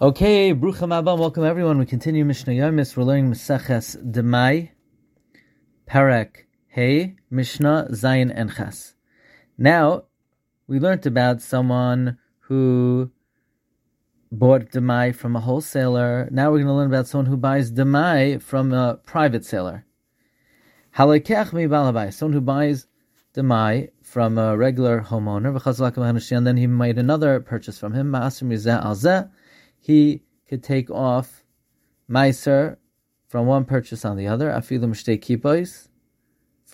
Okay, Brucham Abba, welcome everyone. We continue Mishnah Yomis. We're learning Meseches Demai, Perek Hey, Mishnah Zayin and Ches. Now, we learned about someone who bought Demai from a wholesaler. Now we're going to learn about someone who buys Demai from a private seller. Halakech mi balabai, someone who buys Demai from a regular homeowner, and then he made another purchase from him, he could take off Meiser from one purchase on the other, afilu mishtei kipos,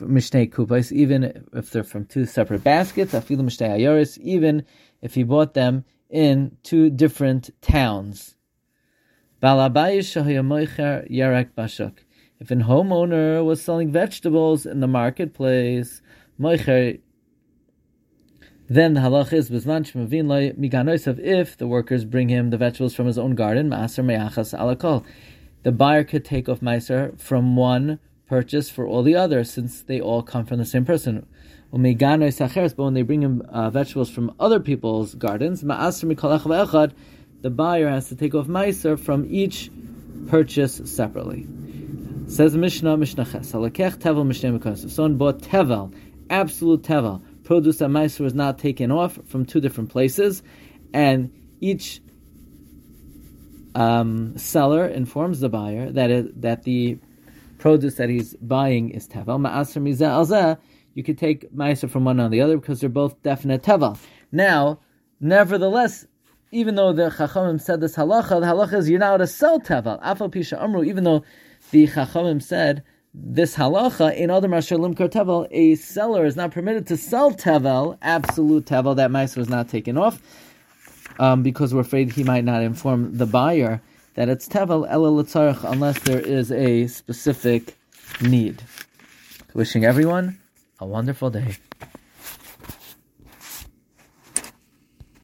mishnei kupos, even if they're from two separate baskets, afilu mishtei ayoris, even if he bought them in two different towns. If an homeowner was selling vegetables in the marketplace, moicher then the halach is bizman shmavin loy miganoisav if the workers bring him the vegetables from his own garden, maaser me'achas alakol. The buyer could take off meiser from one purchase for all the others, since they all come from the same person. But when they bring him uh, vegetables from other people's gardens, the buyer has to take off meiser from each purchase separately. Says Mishnah Mishnah Ches. Someone bought tevel, absolute tevel produce that Meiser was not taken off from two different places, and each um, seller informs the buyer that it, that the produce that he's buying is tevel. Ma'aser mizeh you could take Meiser from one on the other because they're both definite tevel. Now, nevertheless, even though the Chachamim said this halacha, the halacha is you're not to sell tevel. Afal pisha amru, even though the Chachamim said this halacha in other mashalim tevel, a seller is not permitted to sell tevel, absolute tevel, that meiser was not taken off, um, because we're afraid he might not inform the buyer that it's tevel ela unless there is a specific need. Wishing everyone a wonderful day.